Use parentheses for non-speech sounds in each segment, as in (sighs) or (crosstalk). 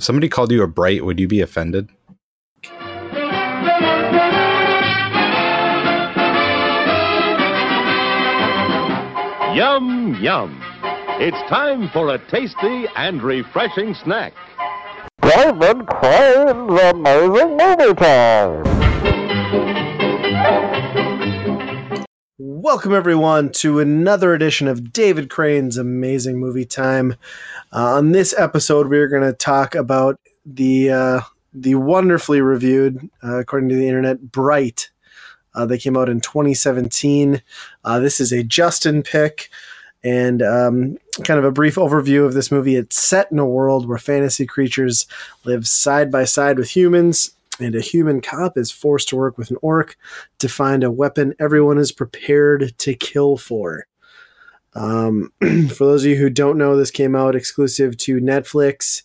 If somebody called you a bright, would you be offended? Yum, yum. It's time for a tasty and refreshing snack. David Crane's Amazing Movie Time. Welcome, everyone, to another edition of David Crane's Amazing Movie Time. Uh, on this episode, we're going to talk about the uh, the wonderfully reviewed, uh, according to the internet, Bright. Uh, they came out in 2017. Uh, this is a Justin pick, and um, kind of a brief overview of this movie. It's set in a world where fantasy creatures live side by side with humans and a human cop is forced to work with an orc to find a weapon everyone is prepared to kill for. Um, (clears throat) for those of you who don't know, this came out exclusive to Netflix,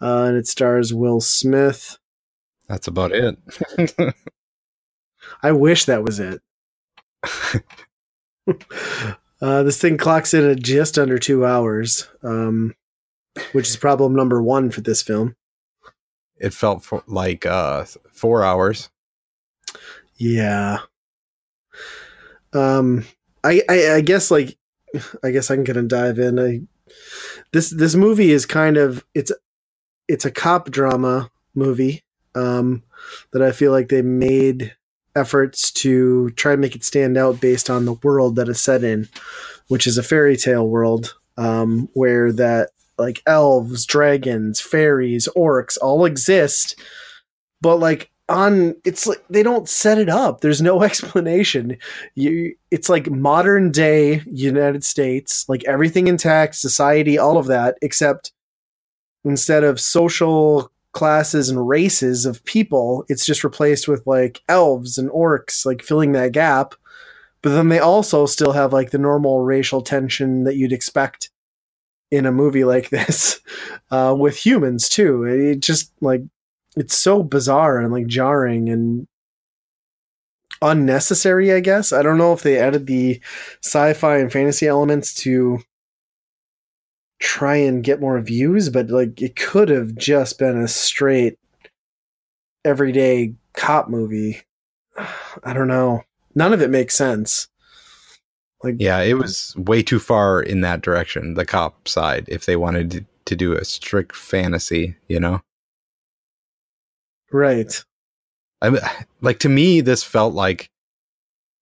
uh, and it stars Will Smith. That's about it. (laughs) I wish that was it. (laughs) uh, this thing clocks in at just under two hours, um, which is problem number one for this film. It felt for, like uh, four hours. Yeah. Um, I, I I guess like I guess I can kind of dive in. I this this movie is kind of it's it's a cop drama movie um, that I feel like they made efforts to try and make it stand out based on the world that it's set in, which is a fairy tale world um, where that like elves, dragons, fairies, orcs all exist, but like on it's like they don't set it up. There's no (laughs) explanation. You it's like modern day United States, like everything intact, society, all of that, except instead of social classes and races of people, it's just replaced with like elves and orcs, like filling that gap. But then they also still have like the normal racial tension that you'd expect in a movie like (laughs) this uh, with humans too. It just like it's so bizarre and like jarring and unnecessary. I guess I don't know if they added the sci-fi and fantasy elements to try and get more views, but like it could have just been a straight everyday cop movie. (sighs) I don't know. None of it makes sense. Like Yeah, it was way too far in that direction, the cop side, if they wanted to, to do a strict fantasy, you know? right. I mean, (sighs) like to me, this felt like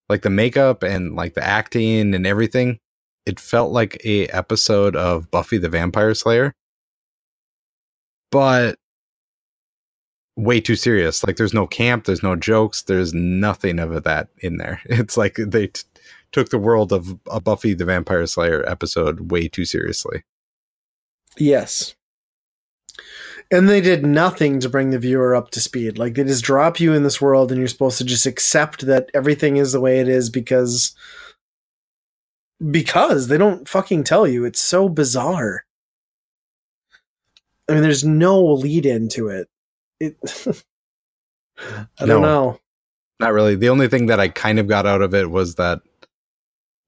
like the makeup and like the acting and everything. It felt like a episode of Buffy the Vampire Slayer, but way too serious. Like there's no camp, there's no jokes, there's nothing of that in there. (laughs) It's like they t- took the world of a Buffy the Vampire Slayer episode way too seriously. Yes. And they did nothing to bring the viewer up to speed. Like they just drop you in this world and you're supposed to just accept that everything is the way it is because because they don't fucking tell you. It's so bizarre. I mean there's no lead into it. It (laughs) I don't know. Not really. The only thing that I kind of got out of it was that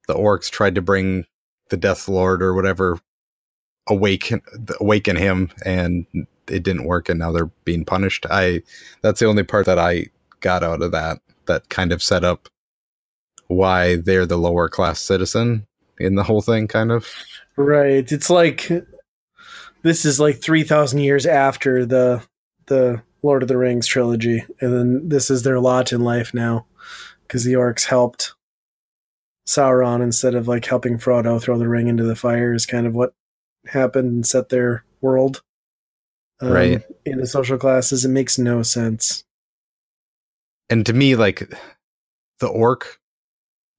the orcs tried to bring the Death Lord or whatever awaken awaken him and it didn't work and now they're being punished. I that's the only part that I got out of that that kind of set up why they're the lower class citizen in the whole thing kind of. Right. It's like this is like 3000 years after the the Lord of the Rings trilogy and then this is their lot in life now cuz the orcs helped Sauron instead of like helping Frodo throw the ring into the fire is kind of what happened and set their world um, Right. in the social classes it makes no sense And to me like the orc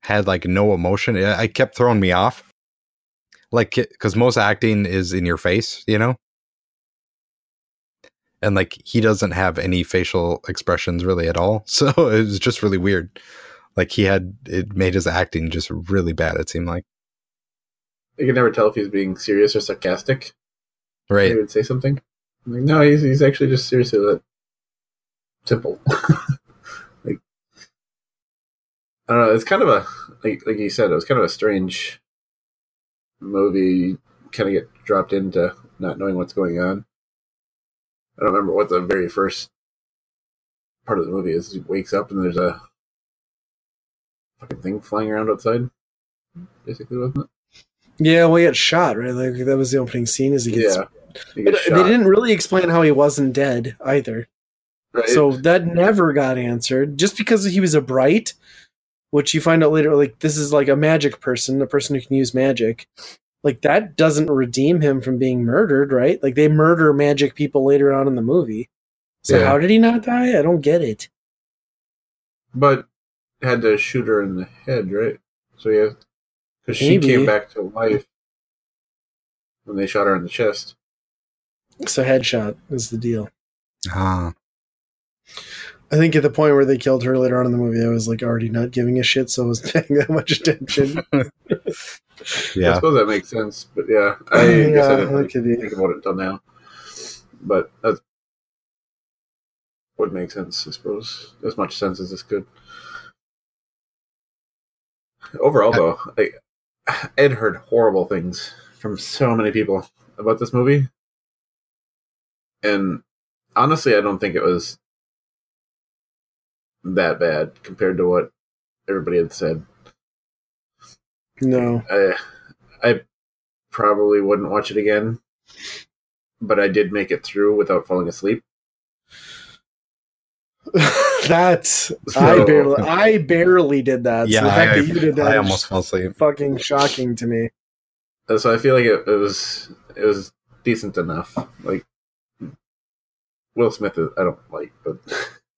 had like no emotion. I kept throwing me off. Like cuz most acting is in your face, you know? and like he doesn't have any facial expressions really at all (laughs) so it was just really weird like he had it made his acting just really bad it seemed like You can never tell if he's being serious or sarcastic. right He would say something. I'm like, no, he's he's actually just seriously that simple. (laughs) like, I don't know. It's kind of a like like you said. It was kind of a strange movie. You kind of get dropped into not knowing what's going on. I don't remember what the very first part of the movie is. He wakes up and there's a fucking thing flying around outside. Basically, wasn't it? Yeah, well, he got shot, right? Like that was the opening scene. As he gets, Yeah. He gets uh, they didn't really explain how he wasn't dead either. right? So that never got answered. Just because he was a bright, which you find out later, like this is like a magic person, a person who can use magic. Like that doesn't redeem him from being murdered, right? Like they murder magic people later on in the movie. So Yeah. how did he not die? I don't get it. but had to shoot her in the head, right? So yeah, because she Maybe. came back to life when they shot her in the chest. So headshot is the deal. Ah, I think at the point where they killed her later on in the movie, I was like already not giving a shit, so I wasn't (laughs) paying that much attention. (laughs) Yeah, I suppose that makes sense, but yeah, I guess I didn't that could be. think about it until now. But that would make sense, I suppose. As much sense as this could. Overall, though, I, I'd heard horrible things from so many people about this movie, and honestly, I don't think it was that bad compared to what everybody had said. No. I I probably wouldn't watch it again, but I did make it through without falling asleep. (laughs) That's So- I barely I barely did that. Yeah, so the fact I, that you did that I almost fell asleep. fucking shocking to me. Uh, So I feel like it, it was it was decent enough. Like Will Smith, is, I don't like, but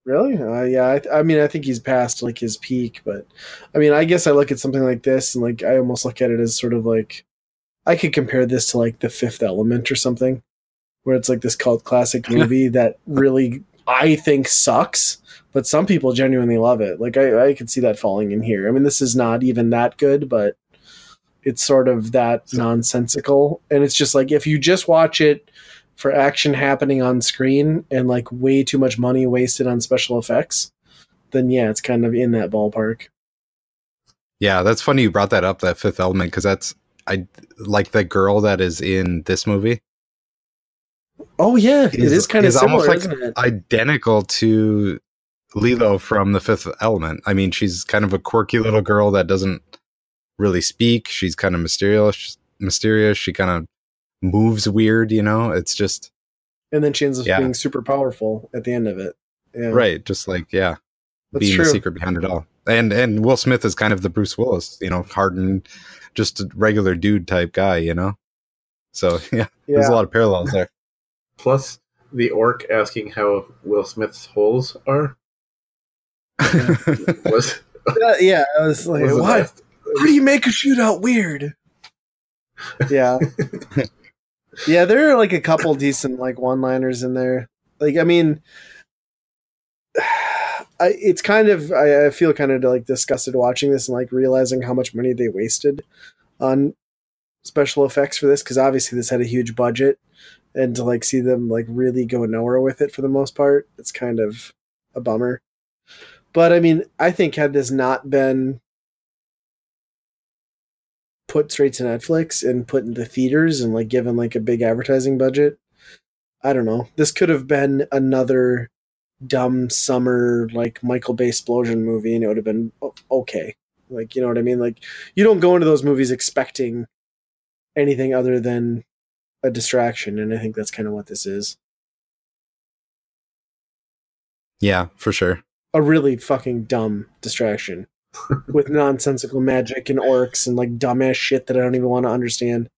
Really? Uh, yeah, I, I mean, I think he's past like his peak, but I mean, I guess I look at something like this and like I almost look at it as sort of like I could compare this to like The Fifth Element or something, where it's like this cult classic (laughs) movie that really I think sucks, but some people genuinely love it. Like I, I could see that falling in here. I mean, this is not even that good, but it's sort of that nonsensical, and it's just like if you just watch it for action happening on screen and like way too much money wasted on special effects, then yeah, it's kind of in that ballpark. Yeah, that's funny you brought that up, that fifth element, because that's I like the girl that is in this movie Oh yeah, it Is- is kind of is similar, almost like- identical to Leeloo from the fifth element. I mean, she's kind of a quirky little girl that doesn't really speak. She's kind of mysterious mysterious. She kind of moves weird, you know? It's just And then she ends up Yeah. being super powerful at the end of it. Yeah, right, just like yeah, That's being true. the secret behind it all. And and Will Smith is kind of the Bruce Willis, you know, hardened, just a regular dude type guy, you know. So (laughs) yeah, there's a lot of parallels there. Plus the orc asking how Will Smith's holes are (laughs) was, Uh, yeah. I was like, was the what? best. How do you make a shootout weird? Yeah. (laughs) yeah, there are like a couple decent like one-liners in there. Like, I mean, (sighs) I, it's kind of I, I feel kind of like disgusted watching this and like realizing how much money they wasted on special effects for this because obviously this had a huge budget. And to like see them like really go nowhere with it for the most part it's kind of a bummer. But i mean i think had this not been put straight to netflix and put into theaters and like given like a big advertising budget i don't know. This could have been another dumb summer like michael bay explosion movie and it would have been okay. Like you know what i mean? Like you don't go into those movies expecting anything other than a distraction and i think that's kind of what this is yeah, for sure. a really fucking dumb distraction (laughs) with nonsensical magic and orcs and like dumbass shit that i don't even want to understand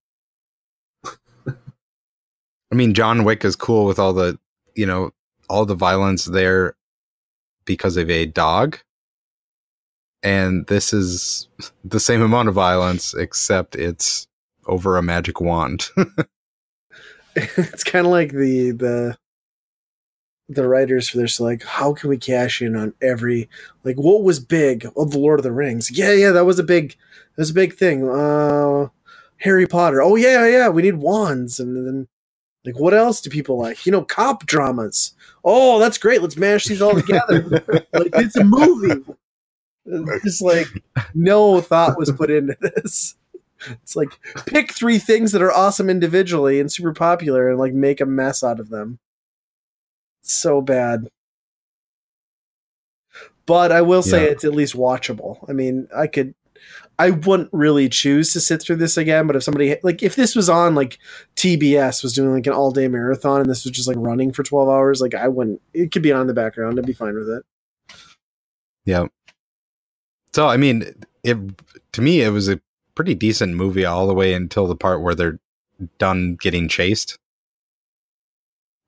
I mean, John Wick is cool with all the, you know, all the violence there because of a dog. And this is (laughs) the same amount of violence, except it's over a magic wand. (laughs) it's kind of like the the the writers for this like how can we cash in on every like what was big? Of the lord of the rings. Yeah yeah that was a big that was a big thing. Uh harry potter. Oh yeah yeah we need wands. And then like what else do people like? You know cop dramas. Oh that's great. Let's mash these all together. (laughs) Like it's a movie. (laughs) It's like no thought was put into this it's like pick three things that are awesome individually and super popular and like make a mess out of them so bad. But I will say Yeah. it's at least watchable. I mean, I could I wouldn't really choose to sit through this again, but if somebody like if this was on like TBS was doing like an all day marathon and this was just like running for 12 hours, like I wouldn't it could be on in the background. I'd be fine with it. Yeah. So I mean, it to me it was a pretty decent movie all the way until the part where they're done getting chased.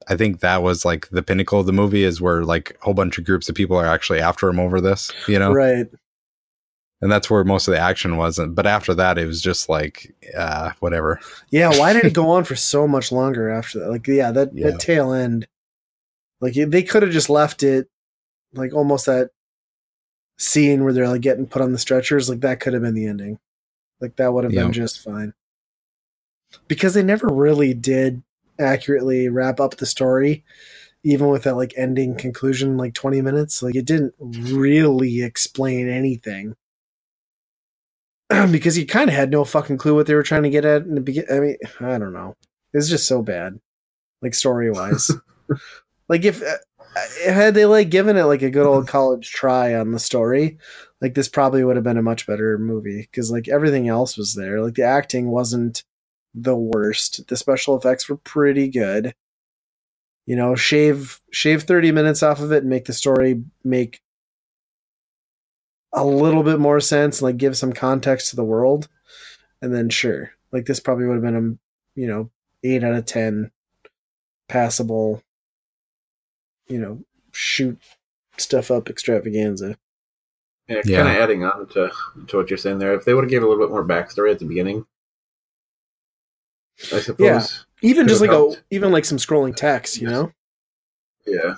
I think that was like the pinnacle of the movie is where like a whole bunch of groups of people are actually after him over this, you know? Right. And that's where most of the action was. But after that, it was just like, uh, whatever. Yeah, why did it go (laughs) on for so much longer after that? Like, yeah, that, Yeah. that tail end, like they could have just left it, like almost that scene where they're like getting put on the stretchers. Like that could have been the ending. Like that would have Yeah. been just fine. Because they never really did accurately wrap up the story, even with that like ending conclusion, like twenty minutes. Like it didn't really explain anything. (clears throat) because you kind of had no fucking clue what they were trying to get at in the beginning. I mean, I don't know. It's just so bad, like story wise. (laughs) like if uh, Uh, had they like given it like a good old college try on the story, like this probably would have been a much better movie because like everything else was there. Like the acting wasn't the worst. The special effects were pretty good. You know, shave shave thirty minutes off of it and make the story make a little bit more sense, and like give some context to the world, and then sure, like this probably would have been a you know eight out of ten passable, you know, shoot stuff up extravaganza. Yeah, Yeah. kind of adding on to to what you're saying there. If they would have gave a little bit more backstory at the beginning, I suppose. Yeah. Even just have like a even like some scrolling text, you know. Yeah.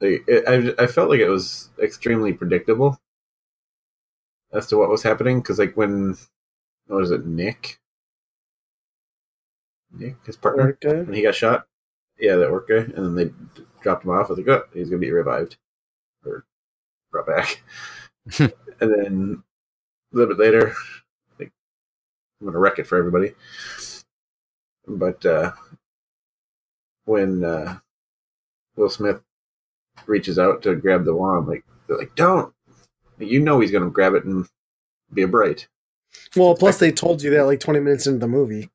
Like, it, I I felt like it was extremely predictable as to what was happening because like when what was it Nick Nick his partner orc when he got shot yeah that orc guy and then they d- dropped him off I was like oh he's gonna be revived or brought back (laughs) and then a little bit later like I'm gonna wreck it for everybody but uh when uh Will Smith reaches out to grab the wand, like they're like, "Don't!" You know he's gonna grab it and be a bright. Well, plus they told you that like twenty minutes into the movie.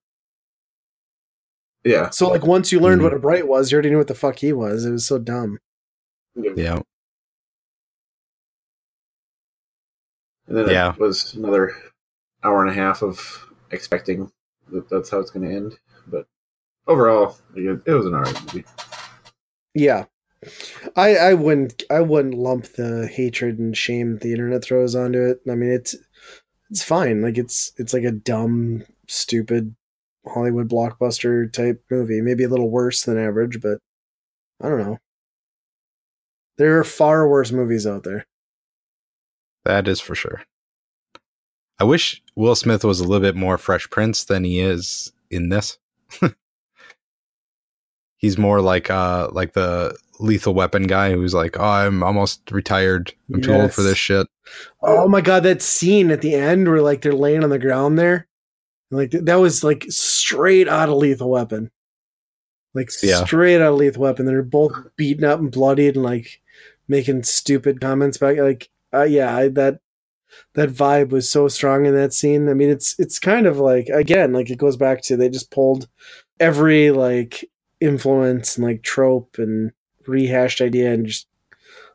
Yeah, So like once you learned Mhm. what a bright was, you already knew what the fuck he was. It was so dumb. Yeah. and then Yeah. it was another hour and a half of expecting that that's how it's gonna end. But overall, it, it was an alright movie. Yeah. I I wouldn't I wouldn't lump the hatred and shame the internet throws onto it. I mean it's it's fine. Like it's it's like a dumb, stupid Hollywood blockbuster type movie. Maybe a little worse than average, but I don't know. There are far worse movies out there. That is for sure. I wish Will Smith was a little bit more Fresh Prince than he is in this. (laughs) He's more like uh like the lethal weapon guy who's like, Oh, I'm almost retired. I'm too old for this shit. Oh my god, that scene at the end where like they're laying on the ground there, like that was like straight out of Lethal Weapon, like Yeah. straight out of Lethal Weapon. They're both beaten up and bloodied and like making stupid comments back. Like, uh, yeah, I, that that vibe was so strong in that scene. I mean, it's it's kind of like again, like it goes back to they just pulled every like influence and like trope and rehashed idea and just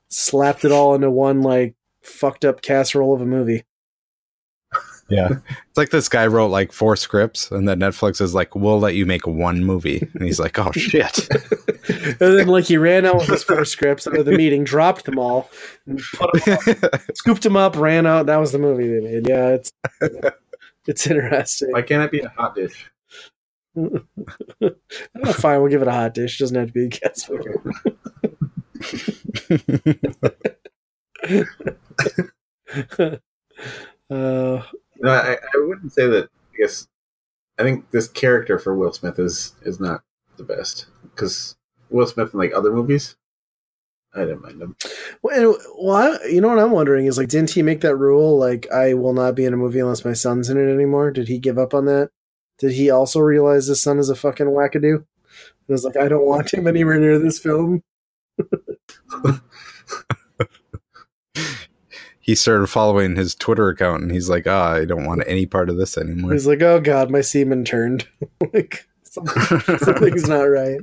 slapped it all into one like fucked up casserole of a movie. Yeah. (laughs) It's like this guy wrote like four scripts and then Netflix is like, We'll let you make one movie. And he's like, Oh shit. (laughs) and then like he ran out with his four scripts out of the meeting, dropped them all, and put 'em up, scooped them up, ran out. That was the movie they made. Yeah, it's it's interesting. Why can't it be a hot dish? (laughs) Oh, fine, we'll give it a hot dish. Doesn't have to be a guest movie. uh, No, I, I wouldn't say that. I guess I think this character for Will Smith is is not the best because Will Smith in like other movies, I didn't mind him. well, and- well, I- you know what I'm wondering is like, didn't he make that rule? Like, I will not be in a movie unless my son's in it anymore. Did he give up on that? Did he also realize his son is a fucking wackadoo? And was like, I don't want him anywhere near this film. (laughs) he started following his Twitter account, and he's like, "Ah, I don't want any part of this anymore." He's like, "Oh God, my semen turned. (laughs) like something, (laughs) something's not right."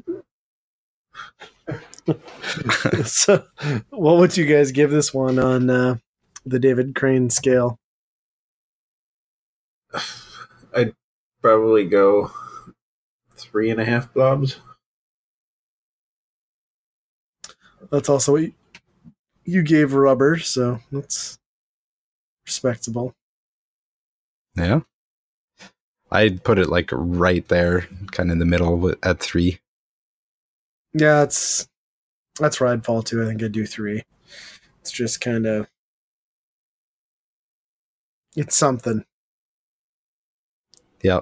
(laughs) so, what would you guys give this one on uh, the David Crane scale? I'd probably go three and a half blobs. That's also what you, gave Rubber, so that's respectable. yeah, I'd put it like right there, kind of in the middle at three. Yeah, it's that's where I'd fall to. I think I'd do three. It's just kind of it's something. Yeah,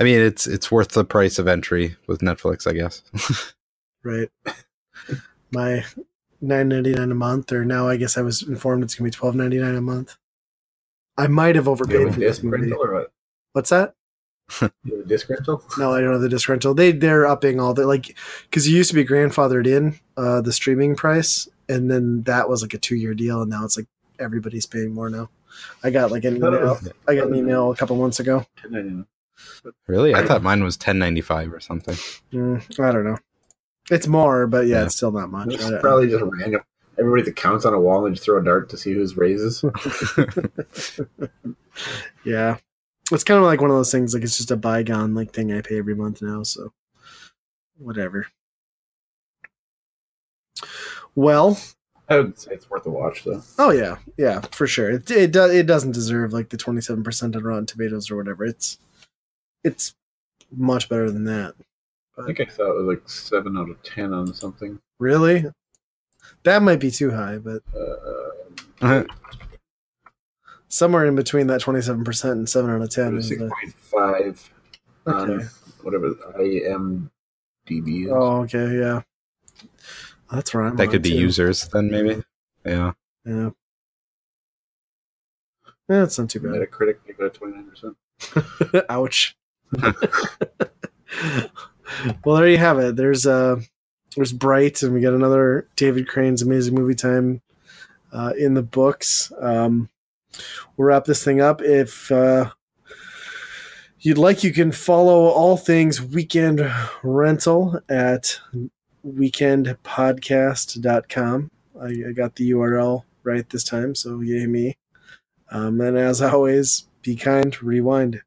I mean it's it's worth the price of entry with Netflix, I guess. (laughs) right? My nine ninety nine a month, or now I guess I was informed it's gonna be twelve ninety nine a month. I might have Do you overpaid have for a this disc movie. or what? What's that? (laughs) You have a disc rental? No, I don't have the disc rental. They they're upping all the like because you used to be grandfathered in uh, the streaming price, and then that was like a two year deal, and now it's like everybody's paying more now. I got like an I thought it email. I got an email a couple months ago. $10.99. really, I thought mine was ten ninety five or something. Mm, I don't know. It's more, but yeah, Yeah. it's still not much. It's uh, probably just random. Everybody that counts on a wall and just throw a dart to see whose raises. (laughs) (laughs) Yeah. It's kind of like one of those things like it's just a bygone like thing I pay every month now, so whatever. Well, I would say it's worth a watch though. oh yeah, yeah, for sure. It it, do, it doesn't deserve like the 27% on Rotten Tomatoes or whatever. It's it's much better than that. I think I saw it was like seven out of ten on something. Really? That might be too high, but Uh, somewhere in between that 27% and 7 out of 10 is six the, point five on Okay. whatever IMDb is. Oh, okay, yeah. That's right. that could be users then, maybe. Yeah. Yeah. Yeah, it's not too bad. Metacritic gave it a twenty nine percent. (laughs) Ouch. (laughs) (laughs) well, there you have it. There's uh there's Bright, and we got another David Crane's Amazing Movie Time uh, in the books. Um, we'll wrap this thing up. If uh, you'd like, you can follow all things Weekend Rental at weekendpodcast.com. I, I got the URL right this time, so yay me. Um, and as always, be kind, rewind.